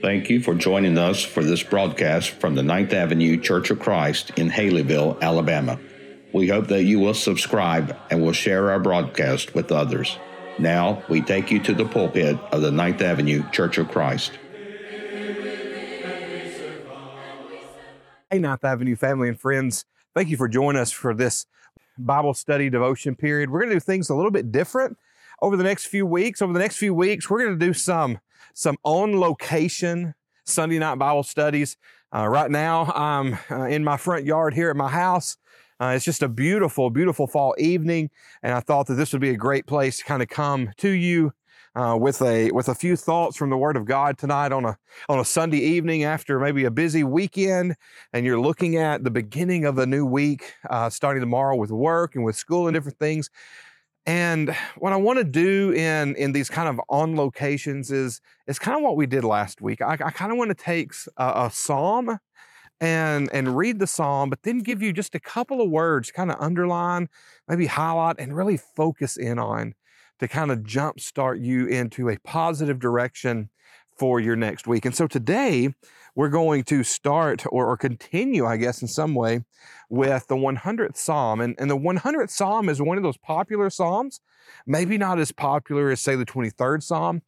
Thank you for joining us for this broadcast from the Ninth Avenue Church of Christ in Haleyville, Alabama. We hope that you will subscribe and will share our broadcast with others. Now, we take you to the pulpit of the Ninth Avenue Church of Christ. Hey, Ninth Avenue family and friends, thank you for joining us for this Bible study devotion period. We're going to do things a little bit different over the next few weeks. Over the next few weeks, we're going to do some some on location Sunday night Bible studies. Uh, right now, I'm uh, in my front yard here at my house. Uh, it's just a beautiful, beautiful fall evening, and I thought that this would be a great place to kind of come to you uh, with a with a few thoughts from the Word of God tonight on a on a Sunday evening after maybe a busy weekend, and you're looking at the beginning of a new week, uh, starting tomorrow with work and with school and different things. And what I want to do in in these kind of on locations is is kind of what we did last week. I, I kind of want to take a, a psalm and and read the psalm, but then give you just a couple of words, kind of underline, maybe highlight, and really focus in on to kind of jumpstart you into a positive direction for your next week. And so today we're going to start or, or continue, I guess, in some way with the 100th Psalm. And, and the 100th Psalm is one of those popular Psalms, maybe not as popular as, say, the 23rd Psalm,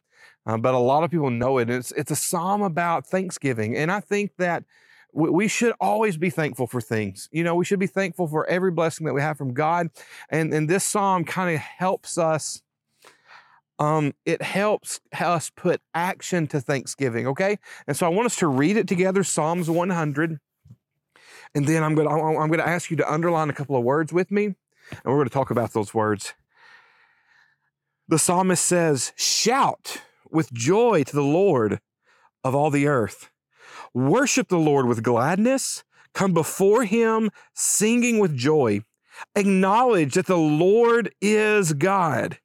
uh, but a lot of people know it. It's, it's a Psalm about Thanksgiving. And I think that we should always be thankful for things. You know, we should be thankful for every blessing that we have from God. And, and this psalm kind of helps us um, it helps us put action to Thanksgiving, okay? And so I want us to read it together, Psalms 100. And then I'm going to I'm going to ask you to underline a couple of words with me, and we're going to talk about those words. The psalmist says, "Shout with joy to the Lord of all the earth. Worship the Lord with gladness. Come before him singing with joy. Acknowledge that the Lord is God.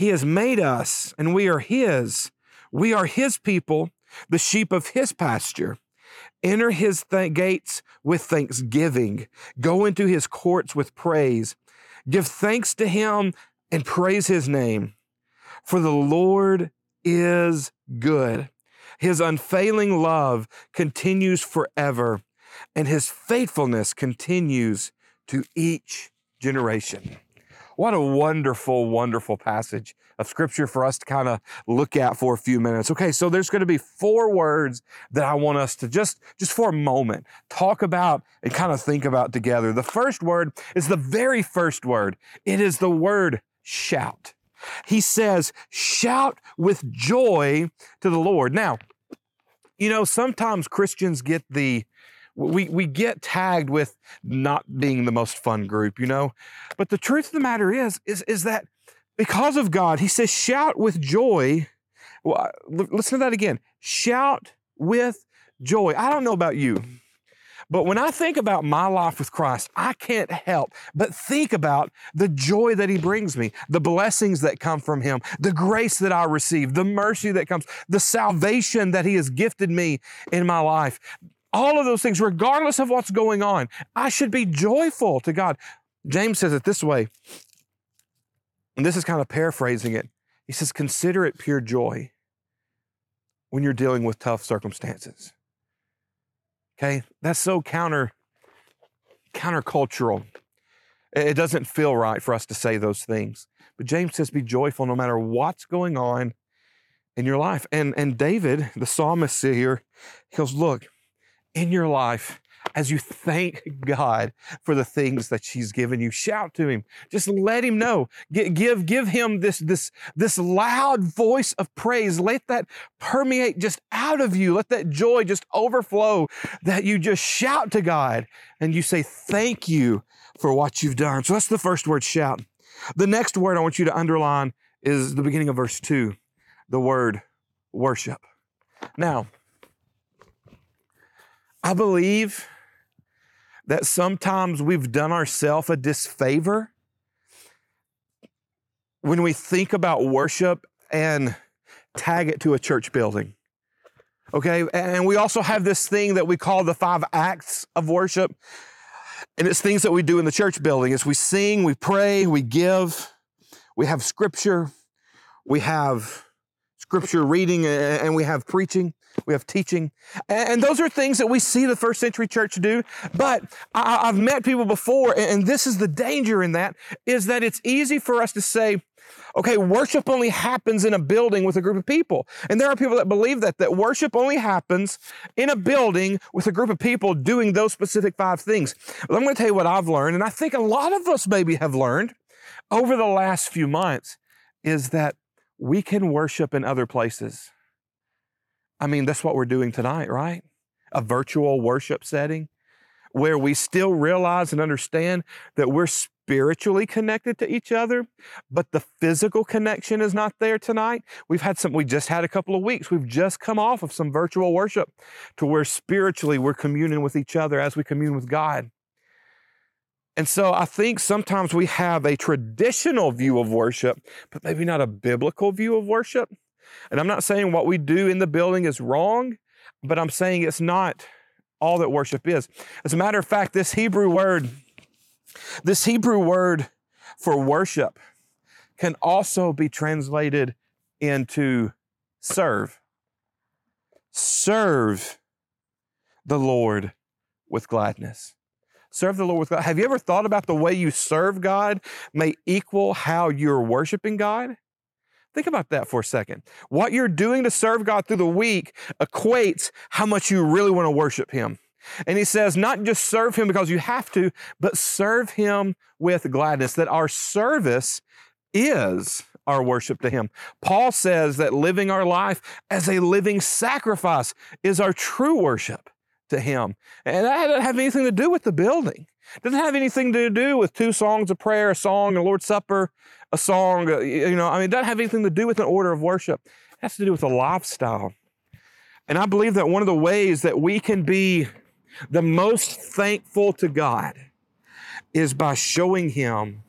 He has made us, and we are His. We are His people, the sheep of His pasture. Enter His th- gates with thanksgiving. Go into His courts with praise. Give thanks to Him and praise His name. For the Lord is good. His unfailing love continues forever, and His faithfulness continues to each generation. What a wonderful, wonderful passage of scripture for us to kind of look at for a few minutes. Okay, so there's going to be four words that I want us to just, just for a moment, talk about and kind of think about together. The first word is the very first word. It is the word shout. He says, shout with joy to the Lord. Now, you know, sometimes Christians get the we, we get tagged with not being the most fun group, you know? But the truth of the matter is, is, is that because of God, he says, shout with joy. Well, listen to that again. Shout with joy. I don't know about you, but when I think about my life with Christ, I can't help but think about the joy that He brings me, the blessings that come from Him, the grace that I receive, the mercy that comes, the salvation that He has gifted me in my life all of those things, regardless of what's going on. I should be joyful to God. James says it this way, and this is kind of paraphrasing it. He says, Consider it pure joy when you're dealing with tough circumstances. Okay, that's so counter countercultural. It doesn't feel right for us to say those things. But James says, Be joyful no matter what's going on in your life. And, and David, the psalmist here, he goes, Look, in your life as you thank God for the things that He's given you. Shout to Him. Just let Him know. Give, give Him this, this, this loud voice of praise. Let that permeate just out of you. Let that joy just overflow that you just shout to God and you say, Thank you for what you've done. So that's the first word, shout. The next word I want you to underline is the beginning of verse 2, the word worship. Now, I believe that sometimes we've done ourselves a disfavor when we think about worship and tag it to a church building. Okay, and we also have this thing that we call the five acts of worship. And it's things that we do in the church building. As we sing, we pray, we give, we have scripture, we have scripture reading and we have preaching, we have teaching. And those are things that we see the first century church do. But I've met people before, and this is the danger in that, is that it's easy for us to say, Okay, worship only happens in a building with a group of people. And there are people that believe that, that worship only happens in a building with a group of people doing those specific five things. But I'm going to tell you what I've learned, and I think a lot of us maybe have learned over the last few months, is that we can worship in other places. I mean, that's what we're doing tonight, right? A virtual worship setting where we still realize and understand that we're spiritually connected to each other, but the physical connection is not there tonight. We've had some, we just had a couple of weeks. We've just come off of some virtual worship to where spiritually we're communing with each other as we commune with God. And so I think sometimes we have a traditional view of worship, but maybe not a biblical view of worship. And I'm not saying what we do in the building is wrong, but I'm saying it's not all that worship is. As a matter of fact, this Hebrew word, this Hebrew word for worship can also be translated into serve. Serve the Lord with gladness. Serve the Lord with God. Have you ever thought about the way you serve God may equal how you're worshiping God? Think about that for a second. What you're doing to serve God through the week equates how much you really want to worship Him. And he says, not just serve him because you have to, but serve him with gladness, that our service is our worship to him. Paul says that living our life as a living sacrifice is our true worship to him. And that doesn't have anything to do with the building. It doesn't have anything to do with two songs of prayer, a song, a Lord's Supper, a song, uh, you know, I mean, it doesn't have anything to do with an order of worship. It has to do with a lifestyle. And I believe that one of the ways that we can be the most thankful to God is by showing Him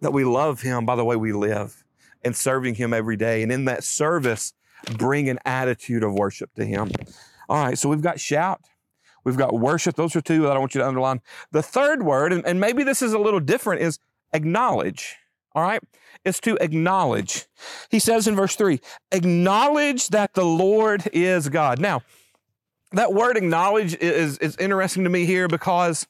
that we love Him by the way we live and serving Him every day. And in that service, bring an attitude of worship to Him. All right, so we've got shout. We've got worship. Those are two that I want you to underline. The third word, and, and maybe this is a little different, is acknowledge. All right? Is to acknowledge. He says in verse three, acknowledge that the Lord is God. Now, that word acknowledge is, is interesting to me here because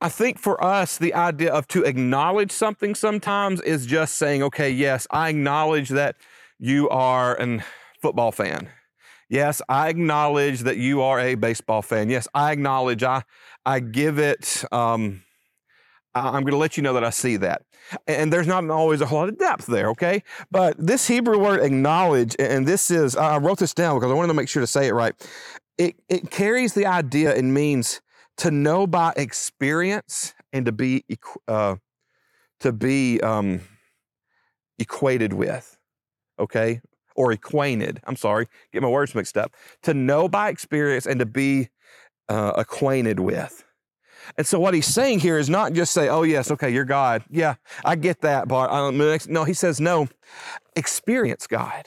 I think for us, the idea of to acknowledge something sometimes is just saying, okay, yes, I acknowledge that you are a football fan. Yes, I acknowledge that you are a baseball fan. Yes, I acknowledge, I, I give it, um, I'm going to let you know that I see that. And there's not always a whole lot of depth there, okay? But this Hebrew word acknowledge, and this is, I wrote this down because I wanted to make sure to say it right. It, it carries the idea and means to know by experience and to be, uh, to be um, equated with, okay? Or acquainted. I'm sorry, get my words mixed up. To know by experience and to be uh, acquainted with. And so what he's saying here is not just say, oh, yes, okay, you're God. Yeah, I get that part. No, he says, no, experience God.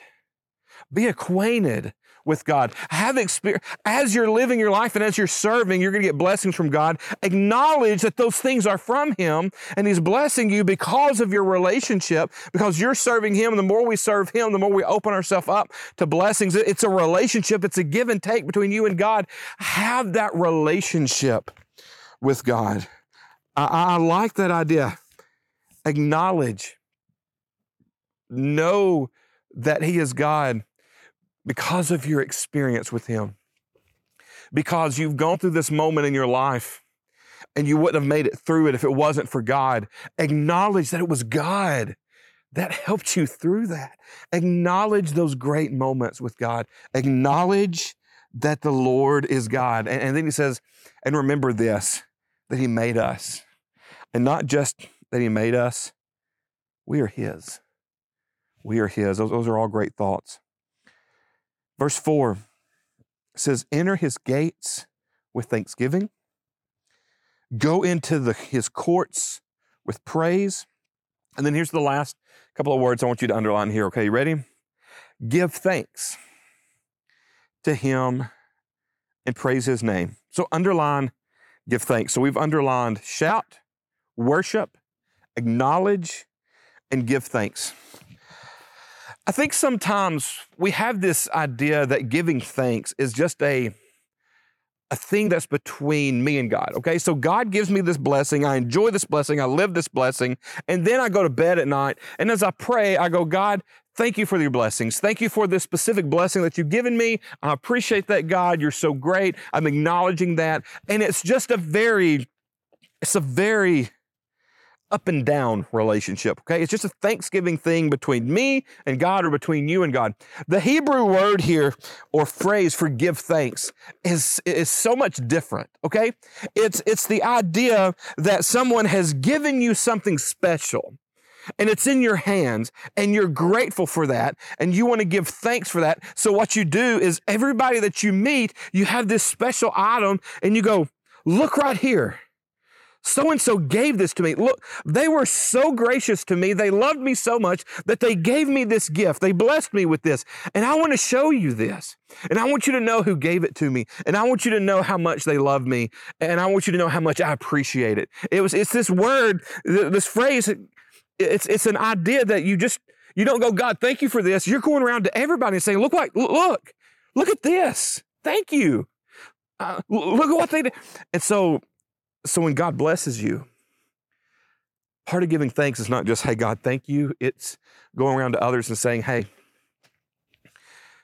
Be acquainted with God. Have experience as you're living your life and as you're serving, you're going to get blessings from God. Acknowledge that those things are from Him and He's blessing you because of your relationship, because you're serving Him. And the more we serve Him, the more we open ourselves up to blessings. It's a relationship, it's a give and take between you and God. Have that relationship with God. I, I like that idea. Acknowledge, know that He is God because of your experience with Him. Because you've gone through this moment in your life and you wouldn't have made it through it if it wasn't for God. Acknowledge that it was God that helped you through that. Acknowledge those great moments with God. Acknowledge that the Lord is God. And, and then He says, and remember this that He made us. And not just that He made us, we are His. We are His. Those, those are all great thoughts. Verse 4 says, Enter His gates with thanksgiving, go into the, His courts with praise. And then here's the last couple of words I want you to underline here. Okay, you ready? Give thanks to Him and praise His name. So underline give thanks. So we've underlined shout, worship, acknowledge, and give thanks. I think sometimes we have this idea that giving thanks is just a a thing that's between me and God. Okay. So God gives me this blessing. I enjoy this blessing. I live this blessing. And then I go to bed at night. And as I pray, I go, God, thank you for your blessings. Thank you for this specific blessing that you've given me. I appreciate that, God. You're so great. I'm acknowledging that. And it's just a very, it's a very up and down relationship. Okay. It's just a thanksgiving thing between me and God or between you and God. The Hebrew word here or phrase for give thanks is, is so much different. Okay. It's, it's the idea that someone has given you something special and it's in your hands and you're grateful for that and you want to give thanks for that. So what you do is everybody that you meet, you have this special item and you go, look right here. So and so gave this to me. Look, they were so gracious to me. They loved me so much that they gave me this gift. They blessed me with this. And I want to show you this. And I want you to know who gave it to me. And I want you to know how much they love me. And I want you to know how much I appreciate it. It was, it's this word, this phrase, it's, it's an idea that you just, you don't go, God, thank you for this. You're going around to everybody and saying, look, what, look, look at this. Thank you. Uh, look at what they did. And so so when God blesses you, part of giving thanks is not just, hey, God, thank you. It's going around to others and saying, hey,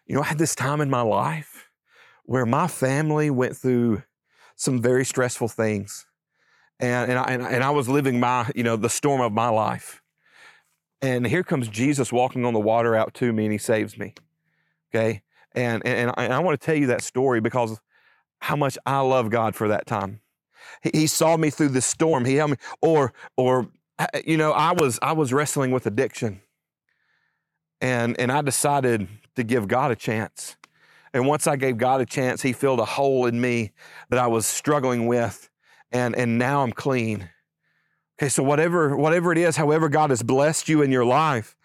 you know, I had this time in my life where my family went through some very stressful things. And, and, I, and I was living my, you know, the storm of my life. And here comes Jesus walking on the water out to me and he saves me. Okay. And, and, and I want to tell you that story because how much I love God for that time. He saw me through the storm. He helped me. Or, or, uh, you know, I was I was wrestling with addiction, and and I decided to give God a chance. And once I gave God a chance, He filled a hole in me that I was struggling with, and and now I'm clean. Okay, so whatever whatever it is, however God has blessed you in your life,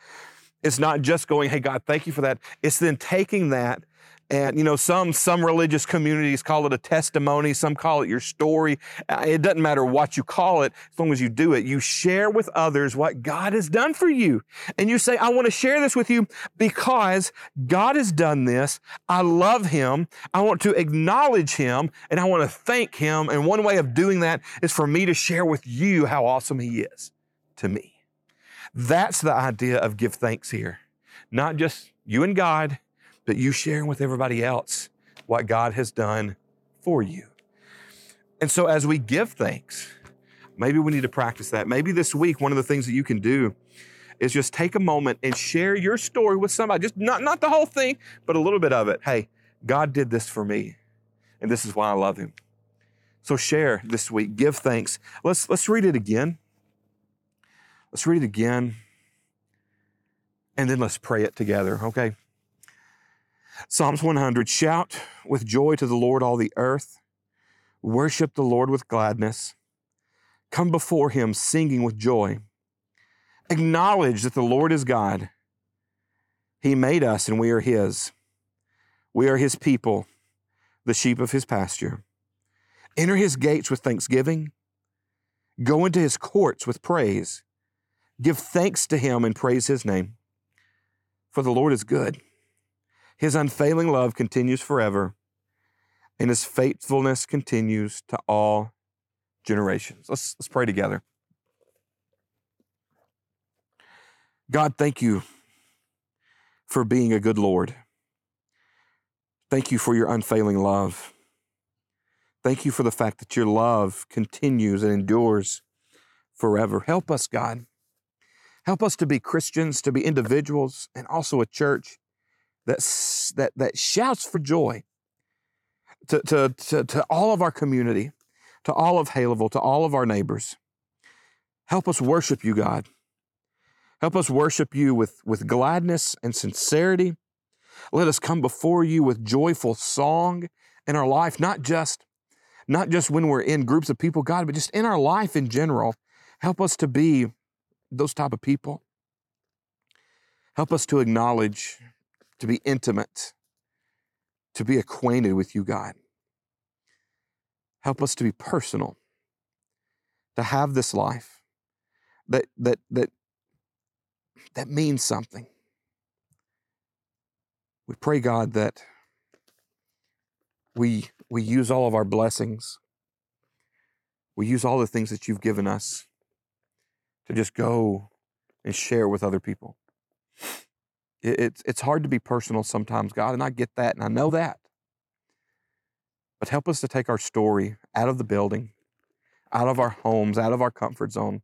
it's not just going, "Hey God, thank you for that." It's then taking that and you know, some some religious communities call it a testimony, some call it your story. Uh, it doesn't matter what you call it, as long as you do it. You share with others what God has done for you. And you say, I want to share this with you because God has done this. I love him. I want to acknowledge him and I want to thank him. And one way of doing that is for me to share with you how awesome he is to me. That's the idea of give thanks here. Not just you and God, but you sharing with everybody else what God has done for you. And so as we give thanks, maybe we need to practice that. Maybe this week, one of the things that you can do is just take a moment and share your story with somebody. Just not, not the whole thing, but a little bit of it. Hey, God did this for me, and this is why I love him. So share this week. Give thanks. Let's let's read it again. Let's read it again. And then let's pray it together, okay? Psalms 100 Shout with joy to the Lord, all the earth. Worship the Lord with gladness. Come before him singing with joy. Acknowledge that the Lord is God. He made us and we are his. We are his people, the sheep of his pasture. Enter his gates with thanksgiving. Go into his courts with praise. Give thanks to him and praise his name. For the Lord is good his unfailing love continues forever, and his faithfulness continues to all generations. Let's, let's pray together. God, thank you for being a good Lord. Thank you for your unfailing love. Thank you for the fact that your love continues and endures forever. Help us, God. Help us to be Christians, to be individuals, and also a church that, that, that shouts for joy to, to, to, to all of our community, to all of Haleyville, to all of our neighbors. Help us worship you, God. Help us worship you with, with gladness and sincerity. Let us come before you with joyful song in our life, not just, not just when we're in groups of people, God, but just in our life in general. Help us to be those type of people. Help us to acknowledge to be intimate, to be acquainted with you, God. Help us to be personal, to have this life that that that that means something. We pray, God, that we we use all of our blessings. We use all the things that you've given us to just go and share with other people. It, it's it's hard to be personal sometimes, God, and I get that, and I know that. But help us to take our story out of the building, out of our homes, out of our comfort zone,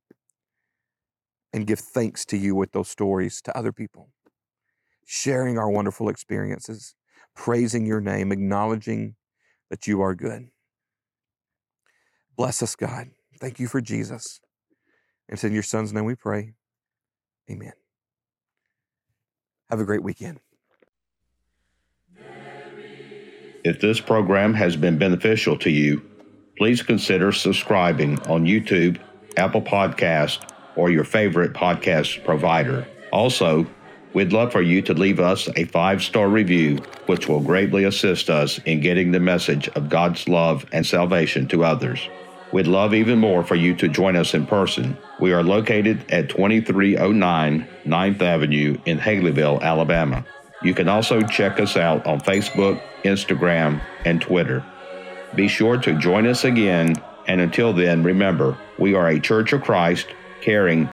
and give thanks to you with those stories to other people. Sharing our wonderful experiences, praising your name, acknowledging that you are good. Bless us, God. Thank you for Jesus. And it's in your son's name we pray. Amen. Have a great weekend. If this program has been beneficial to you, please consider subscribing on YouTube, Apple Podcast, or your favorite podcast provider. Also, we'd love for you to leave us a five star review, which will greatly assist us in getting the message of God's love and salvation to others. We'd love even more for you to join us in person. We are located at 2309 9th Avenue in Haleyville, Alabama. You can also check us out on Facebook, Instagram, and Twitter. Be sure to join us again, and until then, remember, we are a Church of Christ caring